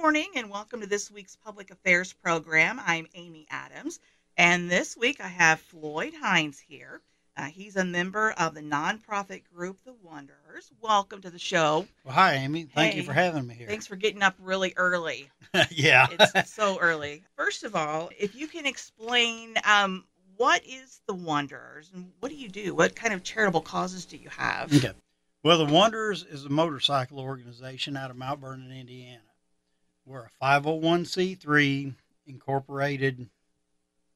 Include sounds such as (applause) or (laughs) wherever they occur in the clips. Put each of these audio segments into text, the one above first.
morning and welcome to this week's Public Affairs program. I'm Amy Adams, and this week I have Floyd Hines here. Uh, he's a member of the nonprofit group The Wanderers. Welcome to the show. Well, hi, Amy. Thank you for having me here. Thanks for getting up really early. (laughs) yeah. It's (laughs) so early. First of all, if you can explain um, what is The Wanderers and what do you do? What kind of charitable causes do you have? okay. Well, the Wanderers is a motorcycle organization out of Mount Vernon, Indiana. We're a 501c3 incorporated,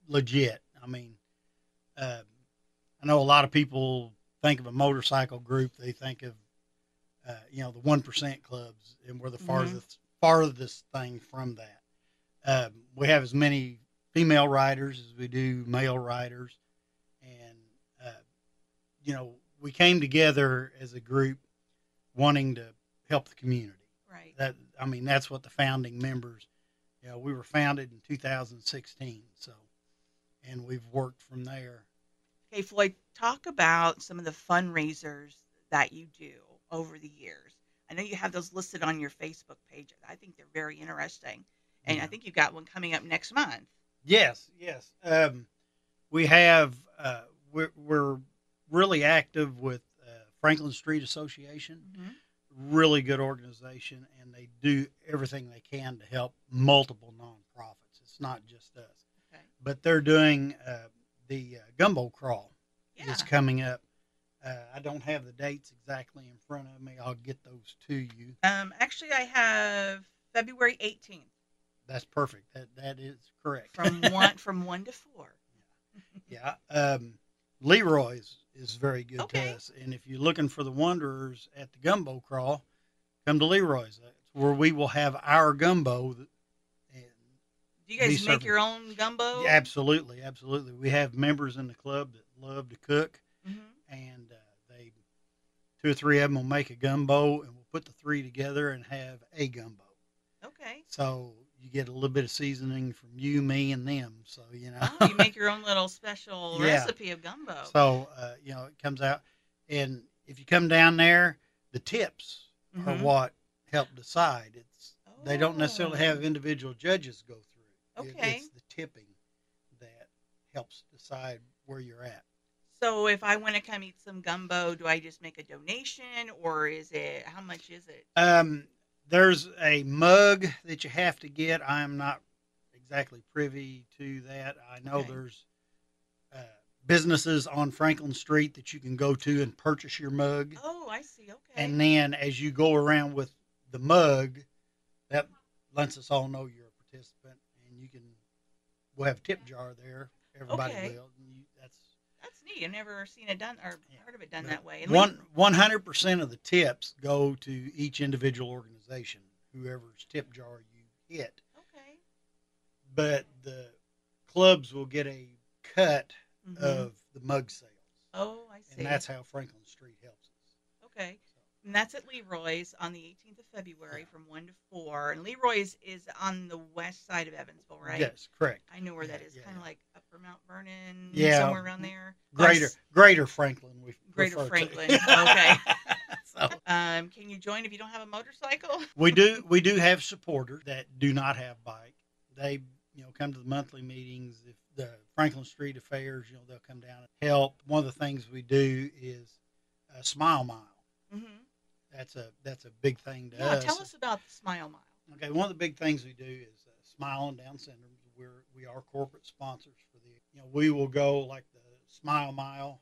legit. I mean, uh, I know a lot of people think of a motorcycle group. They think of, uh, you know, the one percent clubs, and we're the Mhm. farthest farthest thing from that. Um, we have as many female riders as we do male riders, and uh, you know, we came together as a group wanting to help the community. Right. That I mean, that's what the founding members. You know, we were founded in 2016, so, and we've worked from there. Okay, Floyd, talk about some of the fundraisers that you do over the years. I know you have those listed on your Facebook page. I think they're very interesting. And I think you've got one coming up next month. Yes, yes. Um, we have. Uh, we're, we're really active with uh, Franklin Street Association. Really good organization, and they do everything they can to help multiple nonprofits. It's not just us, Okay. but they're doing uh, the uh, gumbo crawl. Yeah. is coming up. Uh, I don't have the dates exactly in front of me. I'll get those to you. Um, actually, I have February 18th That's perfect. That that is correct. from (laughs) one from one to four. yeah. Um, Leroy's is very good Okay. to us, and if you're looking for the Wanderers at the Gumbo Crawl, come to Leroy's. That's where we will have our gumbo. that- Do you guys make serving- your own gumbo? yeah, absolutely, absolutely. We have members in the club that love to cook, hmm and uh, they two or three of them will make a gumbo, and we'll put the three together and have a gumbo. Okay. So you get a little bit of seasoning from you, me, and them. So you know. Oh, you make your own little special (laughs) Yeah. recipe of gumbo. so uh, you know it comes out, and if you come down there, the tips are Mhm. what help decide. It's they don't necessarily Oh. have individual judges go through. It- Okay. it's the tipping that helps decide where you're at. So if I want to come eat some gumbo, do I just make a donation or is it how much is it? Um, there's a mug that you have to get. I'm not exactly privy to that. I know Okay. there's uh, businesses on Franklin Street that you can go to and purchase your mug. Oh, I see. Okay. And then as you go around with the mug, that lets us all know you're a participant, and you can. We'll have a tip jar there. Everybody Okay. will. And you, that's That's neat. I've never seen it done or Yeah. heard of it done But that way. And one one hundred percent of the tips go to each individual organization, whoever's tip jar you hit. Okay. But the clubs will get a cut Mhm. of the mug sales, oh, I see. and that's how Franklin Street helps us. okay. And that's at Leroy's on the 18th of February from 1 to 4. And Leroy's is on the west side of Evansville, right? Yes, correct. I know where that is. yeah, Kind of yeah. like Upper Mount Vernon, Yeah. somewhere around there. Greater Us- Greater Franklin. We Greater. Franklin. (laughs) Okay. (laughs) so Um, can you join if you don't have a motorcycle? (laughs) we do we do have supporters that do not have bike. They you know come to the monthly meetings. If the Franklin Street affairs, you know they'll come down and help. One of the things we do is a smile mile. Mm-hmm. That's a that's a big thing to Yeah, us. tell us about the Smile Mile. Okay, one of the big things we do is uh, Smile on Down syndrome. We're we are corporate sponsors for the. You know, we will go like the Smile Mile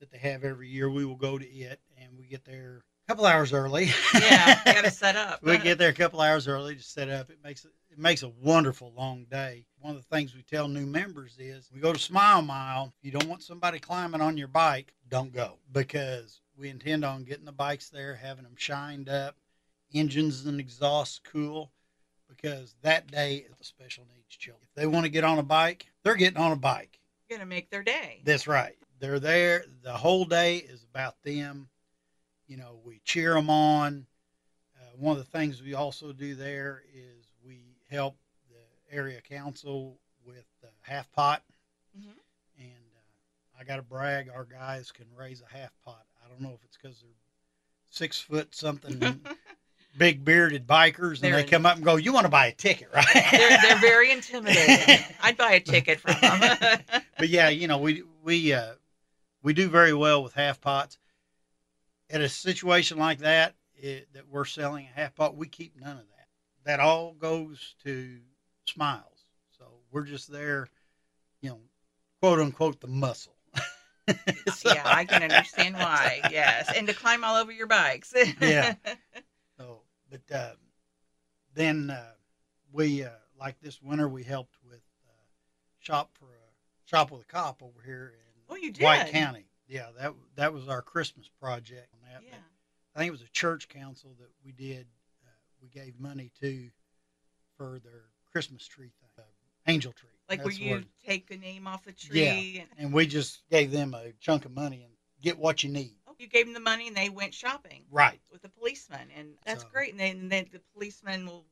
that they have every year. We will go to it, and we get there a couple hours early. Yeah, you got to set up. (laughs) we get there a couple hours early to set up. It makes it it makes a wonderful long day. One of the things we tell new members is we go to Smile Mile. If you don't want somebody climbing on your bike, don't go because we intend on getting the bikes there, having them shined up, engines and exhausts cool. Because that day is the special needs children. If they want to get on a bike, they're getting on a bike. You're gonna make their day. That's right. They're there. The whole day is about them. You know, we cheer them on. Uh, one of the things we also do there is we help the area council with the half pot. Mhm. And uh, I got to brag, our guys can raise a half pot. I don't know if it's because they're six foot something (laughs) big bearded bikers, and They're they come up and go, "You want to buy a ticket, right?" they're, they're (laughs) very intimidating. I'd buy a ticket from them. (laughs) but yeah, you know, we we uh, we do very well with half pots. At a situation like that, it, that we're selling a half pot, we keep none of that. That all goes to Smiles. So we're just there, you know, quote unquote, the muscle. (laughs) So- yeah, I can understand why. Yes, and to climb all over your bikes. Yeah. (laughs) So, but uh, then uh, we, uh, like this winter, we helped with uh, shop for a shop with a cop over here in Oh, you did. White County. Yeah, that that was our Christmas project. On that. Yeah. But I think it was a church council that we did. Uh, we gave money to for their Christmas tree thing, uh, angel tree. Like where That's you take a name off the tree. And, and we just gave them a chunk of money and get what you need. oh, you gave them the money and they went shopping Right. with the policeman, and that's So- great. And then, then the policeman will.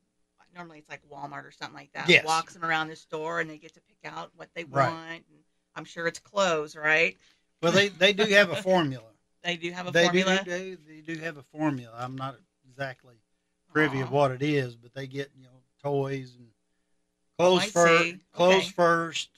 Normally, it's like Walmart or something like that. Yes. Walks them around the store, and they get to pick out what they Right. want. And I'm sure it's clothes, right? Well, they they do have a formula. (laughs) They do have a they formula. do, do they do have a formula. I'm not exactly privy of Aw. what it is, but they get you know toys and clothes Oh, first. Clothes Okay. first,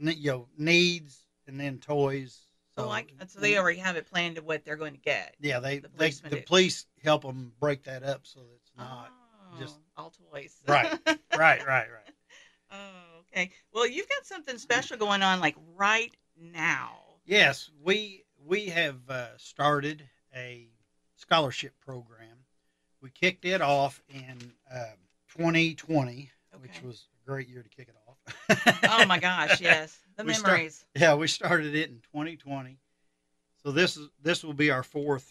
you know needs, and then toys. So, like, so they already have it planned to what they're going to get. yeah they the they the police help them break that up so it's not oh, just- all toys. Right. right right right. (laughs) oh, okay. Well, you've got something special going on, like right now. Yes, we we have uh, started a scholarship program. We kicked it off in uh, 2020, which was great year to kick it off. Oh my (laughs) gosh, yes, the We start- memories. Yeah, we started it in 2020. So this is this will be our fourth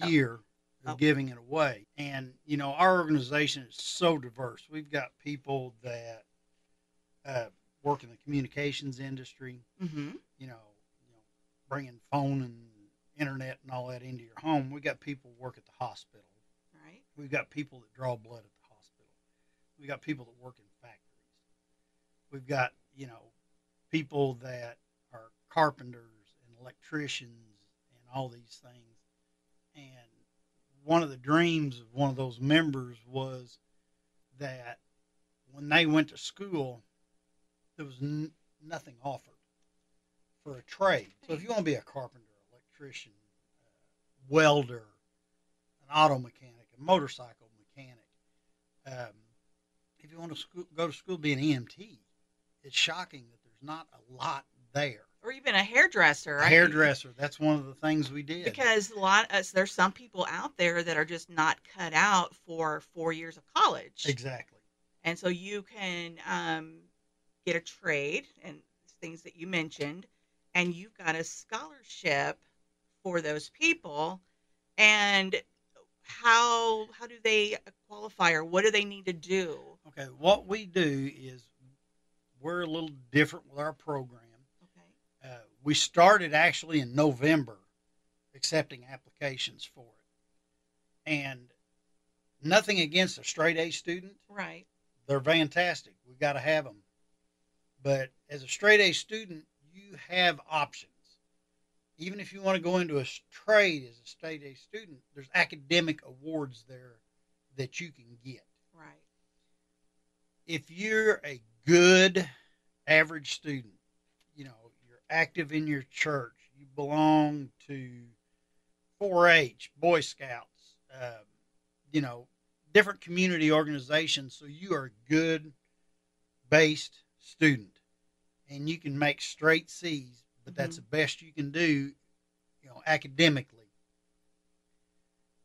Oh. year of Oh. giving it away. And you know, our organization is so diverse. We've got people that uh, work in the communications industry. Mm-hmm. You know, you know, bringing phone and internet and all that into your home. We got people work at the hospital. Right. We've got people that draw blood at the hospital. We've got people that work in. We've got, you know, people that are carpenters and electricians and all these things. And one of the dreams of one of those members was that when they went to school, there was n- nothing offered for a trade. So if you want to be a carpenter, electrician, uh, welder, an auto mechanic, a motorcycle mechanic. Um, if you want to school, go to school to be an EMT, it's shocking that there's not a lot there. Or even a hairdresser. A right? hairdresser, that's one of the things we did. Because a lot, uh, there's some people out there that are just not cut out for four years of college. exactly. And so you can um, get a trade and things that you mentioned, and you've got a scholarship for those people. And how how do they qualify, or what do they need to do? Okay, what we do is we're a little different with our program. Okay. Uh, we started actually in November accepting applications for it. And nothing against a straight A student. Right. they're fantastic. We've got to have them. But as a straight A student, you have options. Even if you want to go into a trade as a straight A student, there's academic awards there that you can get. Right. If you're a good average student, you know, you're active in your church, you belong to 4-H, Boy Scouts, um, you know, different community organizations. So you are a good based student, and you can make straight C's, but that's the best you can do, you know, academically.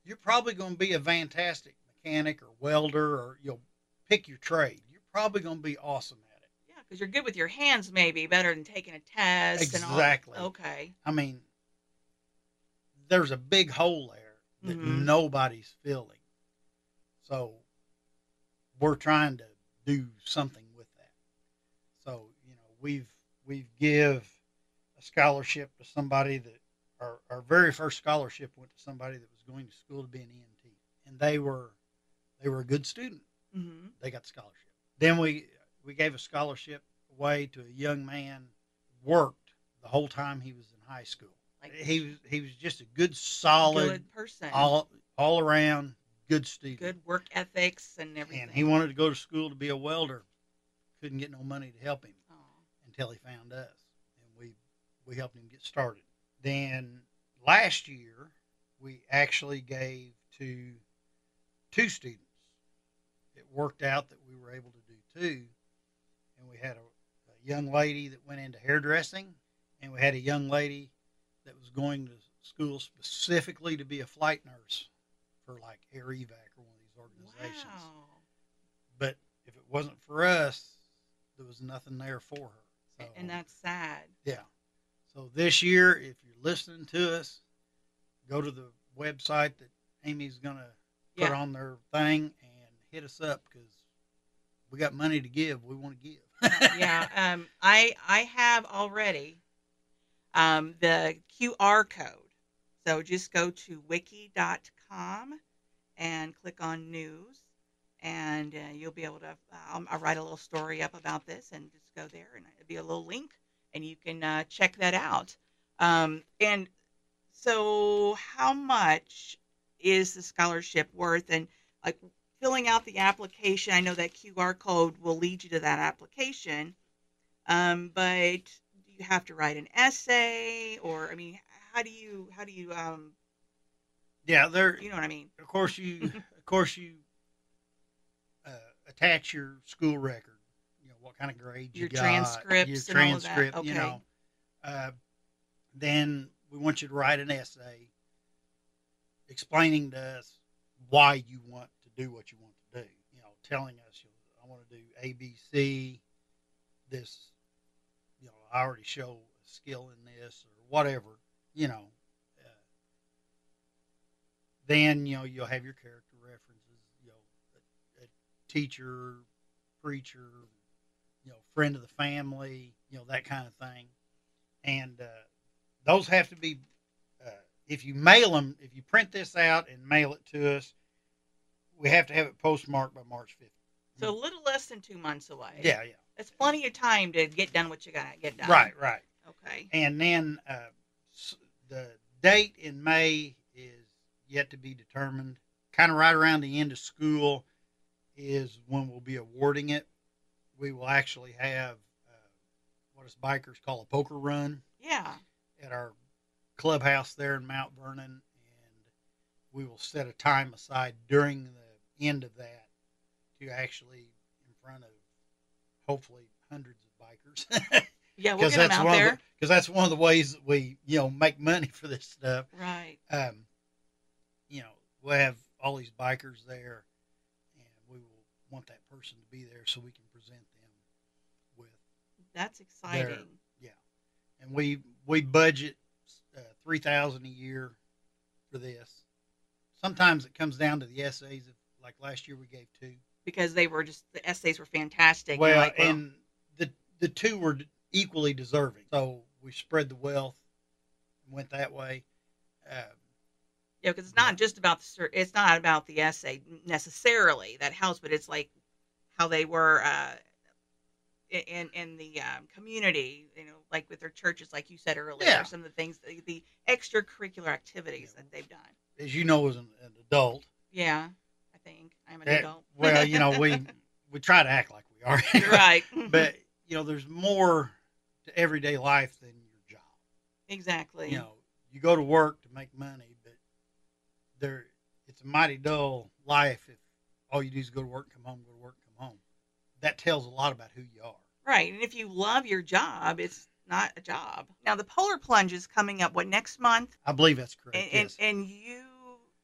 You're probably going to be a fantastic mechanic or welder, or you'll pick your trade. Probably going to be awesome at it. Yeah, because you're good with your hands, maybe better than taking a test. Exactly. And all. Okay. I mean, there's a big hole there that Mhm. nobody's filling. So we're trying to do something with that. So, you know, we've we've give a scholarship to somebody that our, our very first scholarship went to somebody that was going to school to be an EMT. And they were they were a good student. Mm-hmm. They got the scholarship. Then we we gave a scholarship away to a young man worked the whole time he was in high school. Like He was he was just a good, solid, good person. all all around good student. Good work ethics and everything. and he wanted to go to school to be a welder. Couldn't get no money to help him Aw. until he found us, and we we helped him get started. Then last year, we actually gave to two students. It worked out that we were able to two, and we had a, a young lady that went into hairdressing, and we had a young lady that was going to school specifically to be a flight nurse for like Air Evac or one of these organizations. Wow. But if it wasn't for us, there was nothing there for her. So, And that's sad. yeah. So this year, if you're listening to us, go to the website that Amy's gonna put Yeah. on their thing and hit us up because we got money to give. We want to give. (laughs) yeah, um, I I have already um, the QR code. So just go to wiky.com and click on news, and uh, you'll be able to. I'll, I'll write a little story up about this, and just go there, and it'll be a little link, and you can uh, check that out. Um, and so, how much is the scholarship worth? And like filling out the application, I know that QR code will lead you to that application, um, but do you have to write an essay, or I mean, how do you how do you um, yeah, there. you know what I mean? Of course you. (laughs) of course you. Uh, attach your school record. You know what kind of grades Your you got. transcripts Your and all of that, transcript. You okay. know. Uh, then we want you to write an essay explaining to us why you want do what you want to do. You know, telling us, you know, I want to do A, B, C. This, you know, I already show skill in this or whatever. You know. Uh, then you know you'll have your character references. You know, a, a teacher, preacher, you know, friend of the family. You know that kind of thing, and uh, those have to be. Uh, if you mail them, if you print this out and mail it to us, we have to have it postmarked by March fifth. So a little less than two months away. Yeah, yeah, it's plenty of time to get done what you gotta get done. right, right. Okay. And then uh, the date in May is yet to be determined. Kind of right around the end of school is when we'll be awarding it. We will actually have uh, what us bikers call a poker run Yeah. at our clubhouse there in Mount Vernon, and we will set a time aside during the end of that to actually in front of hopefully hundreds of bikers. (laughs) Yeah, we'll because get them out there. of the because that's one of the ways that we you know make money for this stuff. Right. Um, you know, we'll have all these bikers there, and we will want that person to be there so we can present them with. That's exciting. Yeah. And we we budget uh, three thousand a year for this. Sometimes it comes down to the essays. If, like last year, we gave two. Because they were just the essays were fantastic. well, like, well, and the the two were equally deserving. So we spread the wealth and went that way. Um, Yeah, because it's not just about the it's not about the essay necessarily that helps, but it's like how they were uh, in in the um, community, you know, like with their churches, like you said earlier, Yeah. some of the things, the, the extracurricular activities Yeah. that they've done. as you know, as an, an adult, Yeah, think I'm an that- adult. well, you know, we (laughs) we try to act like we are, (laughs) right, but you know, there's more to everyday life than your job. exactly. You know, you go to work to make money, but there, it's a mighty dull life if all you do is go to work, come home, go to work, come home. That tells a lot about who you are. Right. And if you love your job, it's not a job. Now, the Polar Plunge is coming up, what, next month? I believe that's correct. And, and, yes. and you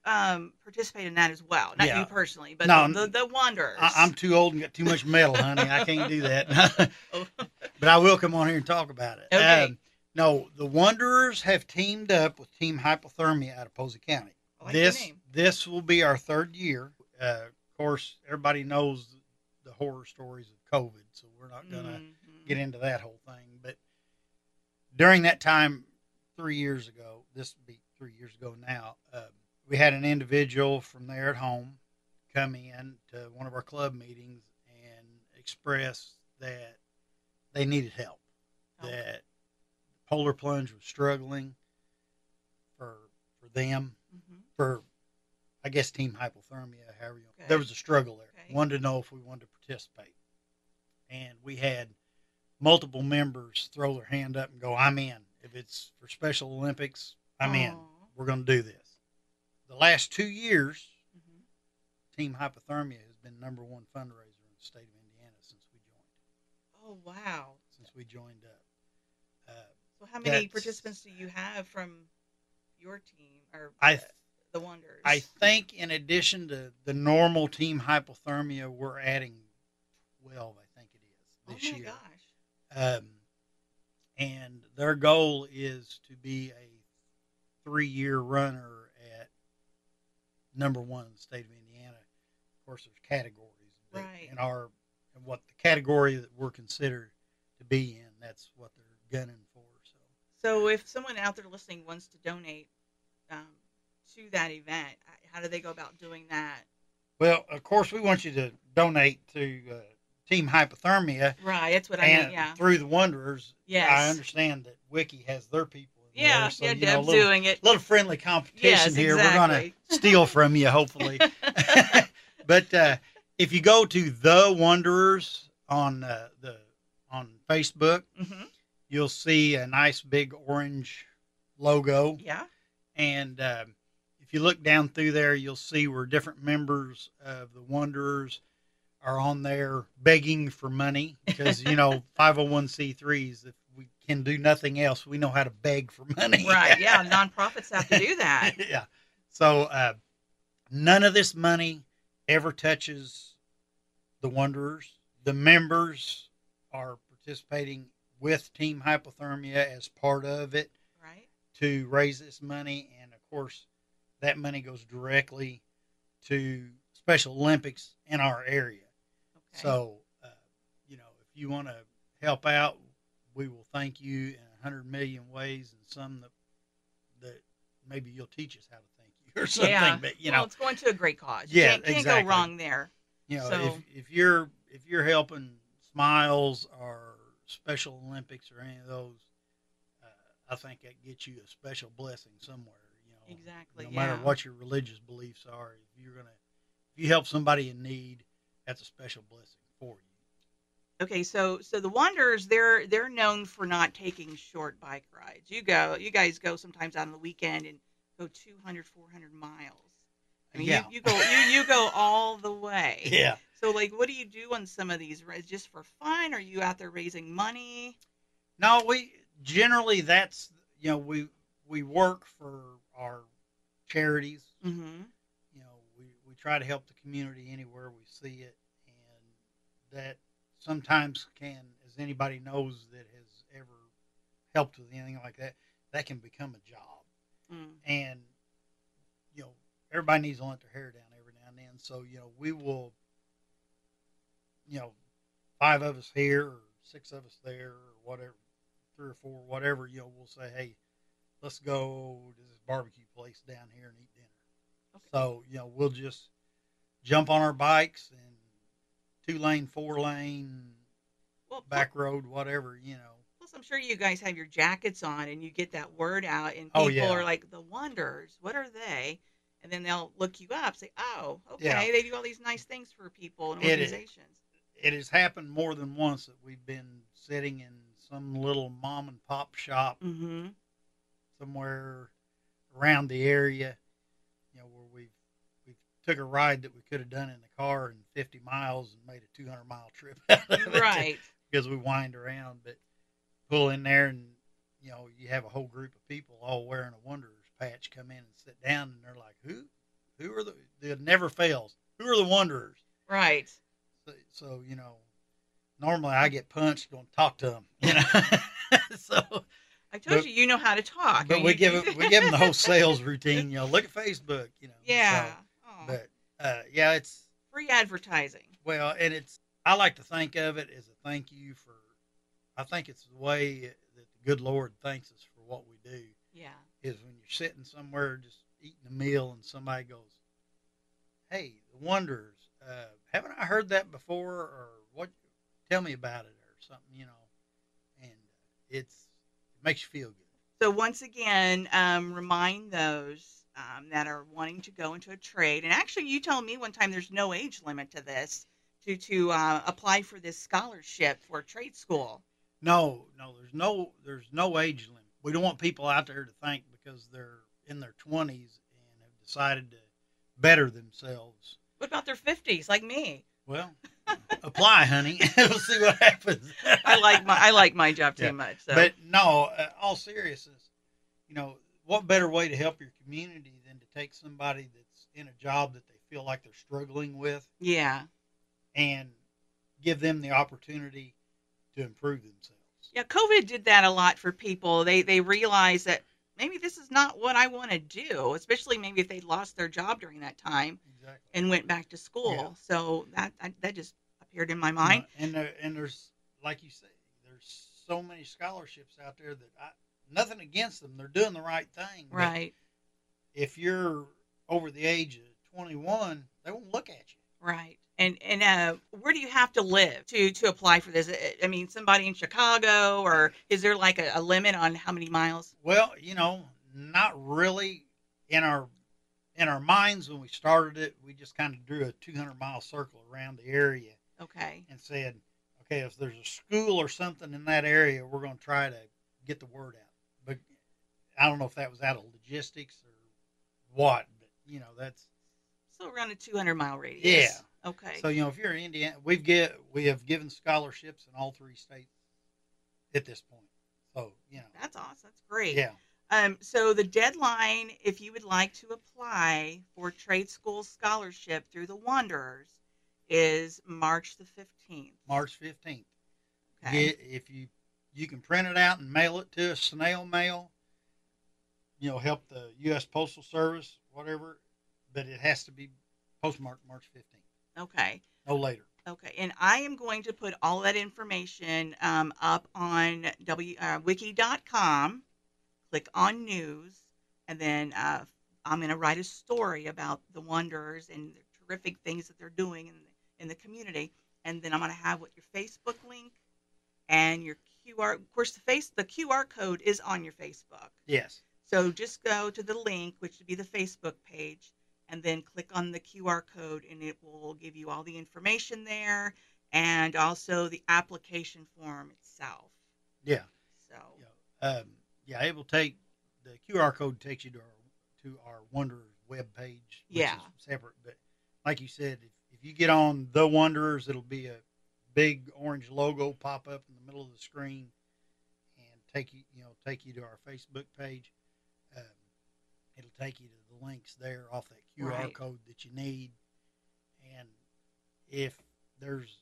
um, participate in that as well. Not Yeah. you personally, but No, the, the, the Wanderers. I, I'm too old and got too much metal, honey. I can't do that. (laughs) Oh, (laughs) but I will come on here and talk about it. Okay. Um, no, the Wanderers have teamed up with Team Hypothermia out of Posey County. Like this name. this will be our third year. Uh, of course, everybody knows the horror stories of COVID, so we're not going to Mhm. get into that whole thing. But during that time, three years ago, this would be three years ago now, um, we had an individual from there at home come in to one of our club meetings and express that they needed help, Oh. that Polar Plunge was struggling for for them Mhm. for I guess team hypothermia, however you. Okay. There was a struggle there. Okay. Wanted to know if we wanted to participate, and we had multiple members throw their hand up and go, "I'm in." If it's for Special Olympics, I'm in. We're going to do this. The last two years, Mhm. Team Hypothermia has been number one fundraiser in the state of Indiana since we joined. Oh wow! Since we joined up, uh, So how many participants do you have from your team or I uh, the Wanderers? I think in addition to the normal Team Hypothermia, we're adding twelve. I think it is this year. oh my year. gosh! Um, and their goal is to be a three-year runner number one in the state of Indiana. Of course, there's categories, Right. in our in what the category that we're considered to be in, that's what they're gunning for. So So if someone out there listening wants to donate um, to that event, how do they go about doing that? Well, of course, we want you to donate to uh, Team Hypothermia Right, that's what I and meant. Yeah. through the Wanderers. Yes. I understand that WIKY has their people. Yeah, so, yeah, you know, little, doing it. little friendly competition Yes, here. We're going (laughs) to steal from you, hopefully. (laughs) but uh, if you go to the Wanderers on uh, the on Facebook, hmm you'll see a nice big orange logo. Yeah. And um, if you look down through there, you'll see where different members of the Wanderers are on there begging for money because, you know, (laughs) 501c3s, if can do nothing else, we know how to beg for money. Right. Yeah. (laughs) Nonprofits have to do that. (laughs) yeah. So uh, none of this money ever touches the Wanderers. The members are participating with Team Hypothermia as part of it Right. to raise this money, and of course, that money goes directly to Special Olympics in our area. Okay. So, uh, you know, if you want to help out, we will thank you in a hundred million ways, and some that that maybe you'll teach us how to thank you or something. yeah. But you well, know, it's going to a great cause. Yeah, Can't, can't exactly. go wrong there. you know, so- if if you're if you're helping Smiles or Special Olympics or any of those, uh, I think that gets you a special blessing somewhere. You know, Exactly. no yeah. matter what your religious beliefs are, if you're gonna if you help somebody in need, that's a special blessing for you. Okay, so so the Wanderers they're they're known for not taking short bike rides. You go, you guys go sometimes out on the weekend and go 200, 400 miles. I mean, Yeah. you, you go you, you go all the (laughs) way. Yeah. So like, what do you do on some of these rides? Just for fun? Are you out there raising money? No, we generally that's you know we we work for our charities. Mm-hmm. You know we we try to help the community anywhere we see it, and that sometimes can, as anybody knows that has ever helped with anything like that, that can become a job. Mm. and you know everybody needs to let their hair down every now and then so you know we will you know five of us here or six of us there or whatever three or four whatever you know we'll say hey let's go to this barbecue place down here and eat dinner Okay. so you know we'll just jump on our bikes and two lane four lane Well, back road whatever you know Plus, I'm sure you guys have your jackets on and you get that word out, and Oh, people yeah. are like, "The Wanderers, what are they?" And then they'll look you up, say, "Oh, okay, Yeah. they do all these nice things for people and It organizations." it has happened more than once that we've been sitting in some little mom and pop shop Mm-hmm. somewhere around the area, you know, where we we took a ride that we could have done in the car in 50 miles and made a 200 mile trip (laughs) out of it Right. (laughs) because we wind around, but pull in there and you know you have a whole group of people all wearing a Wanderers patch come in and sit down and they're like, who, who are the? It never fails. Who are the Wanderers? Right. So, so you know, normally I get punched going to talk to them, you know. (laughs) so, I told But- you, you know how to talk. but we give we give them the whole sales routine. You know, look at Facebook. You know. Yeah. So, but uh, yeah, it's free advertising. well, and it's I like to think of it as a thank you for. I think it's the way that the good Lord thanks us for what we do. Yeah. Is when you're sitting somewhere just eating a meal and somebody goes, "Hey, the Wanderers, uh, haven't I heard that before? Or what? Tell me about it, or something." You know, and it's it makes you feel good. So once again, um, remind those um, that are wanting to go into a trade. And actually, you told me one time there's no age limit to this to to uh, apply for this scholarship for trade school. No, no, there's no there's no age limit. We don't want people out there to think because they're in their twenties and have decided to better themselves. What about their fifties, like me? Well, (laughs) apply, honey. (laughs) we'll see what happens. I like my I like my job too Yeah. much. So. But no, uh, all seriousness, you know, what better way to help your community than to take somebody that's in a job that they feel like they're struggling with yeah, and give them the opportunity to improve themselves. yeah. COVID did that a lot for people. They they realized that maybe this is not what I want to do, especially maybe if they lost their job during that time Exactly. and went back to school. Yeah. So that that that just appeared in my mind. And there, and there's like you say, there's so many scholarships out there that I nothing against them. They're doing the right thing. Right, If you're over the age of 21, they won't look at you. right. And and uh, where do you have to live to to apply for this? I- mean, somebody in Chicago, or is there like a, a limit on how many miles? Well, you know, not really in our in our minds when we started it. We just kind of drew a 200 mile circle around the area Okay, and said, okay, if there's a school or something in that area, we're going to try to get the word out. I don't know if that was out of logistics or what, but you know, that's so around a 200 mile radius. Yeah. Okay. so. You know, if you're in Indiana, we've get we have given scholarships in all three states at this point. So you know, That's awesome. That's great. yeah, Um, so the deadline, if you would like to apply for trade school scholarship through the Wanderers, is March the fifteenth. March 15th. Okay. Get, if you you can print it out and mail it to us snail mail you know help the u.s postal service whatever but it has to be postmarked march 15th Okay. no later Okay. And I am going to put all that information um, up on w uh, wiky.com. Click on news, and then uh, I'm going to write a story about the Wanderers and the terrific things that they're doing in in the community. And then I'm going to have what your Facebook link and your QR. Of course, the face the QR code is on your Facebook. yes So just go to the link, which would be the Facebook page, and then click on the QR code, and it will give you all the information there and also the application form itself. yeah So, yeah um, yeah it will take the qr code takes you to our to our wanderers web page which Yeah. is separate but like you said if, if you get on the wanderers it'll be a big orange logo pop up in the middle of the screen and take you you know take you to our facebook page it'll take you to the links there off that qr Right. code that you need and if there's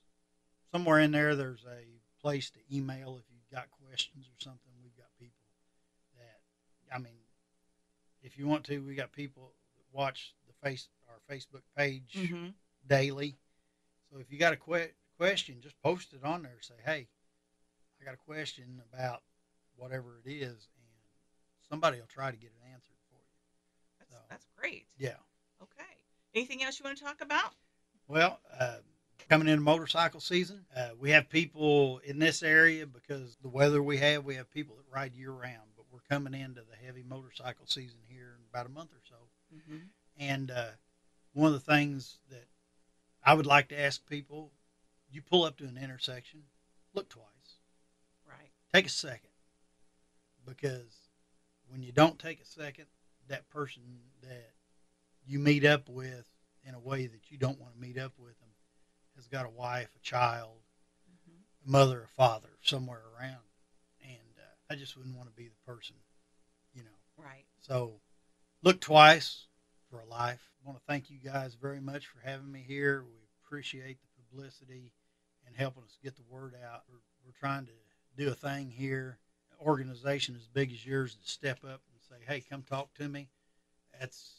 somewhere in there there's a place to email if you've got questions or something we've got people that i mean if you want to we got people that watch the face our facebook page mhm. daily so if you got a que- question just post it on there say hey i got a question about whatever it is and somebody will try to get an answered for you that's, So. that's great. yeah Okay. Anything else you want to talk about? Well, uh, coming into motorcycle season, uh, we have people in this area because the weather we have. We have people that ride year round, but we're coming into the heavy motorcycle season here in about a month or so. Mm-hmm. And uh, one of the things that I would like to ask people: you pull up to an intersection, look twice, Right. take a second, because when you don't take a second, that person that you meet up with in a way that you don't want to meet up with them has got a wife, a child, Mm-hmm. a mother, a father somewhere around, and uh, I just wouldn't want to be the person, you know. Right. So look twice for a life. I want to thank you guys very much for having me here. We appreciate the publicity and helping us get the word out. We're, we're trying to do a thing here. An organization as big as yours to step up say, "Hey, come talk to me." That's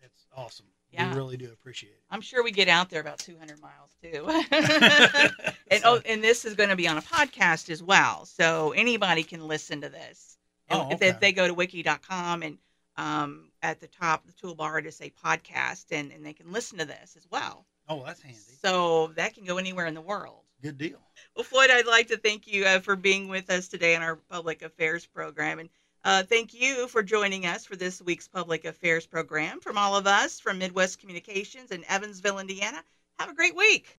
that's awesome. Yeah. We really do appreciate it. I'm sure we get out there about 200 miles too. (laughs) (laughs) and oh, and this is going to be on a podcast as well, so anybody can listen to this. And Oh, if, they, if they go to wiky.com and um, at the top the toolbar to say podcast, and, and they can listen to this as well. oh, that's handy. So that can go anywhere in the world. Good deal. Well, Floyd, I'd like to thank you uh, for being with us today on our public affairs program, and Uh, thank you for joining us for this week's public affairs program. From all of us from Midwest Communications in Evansville, Indiana, have a great week.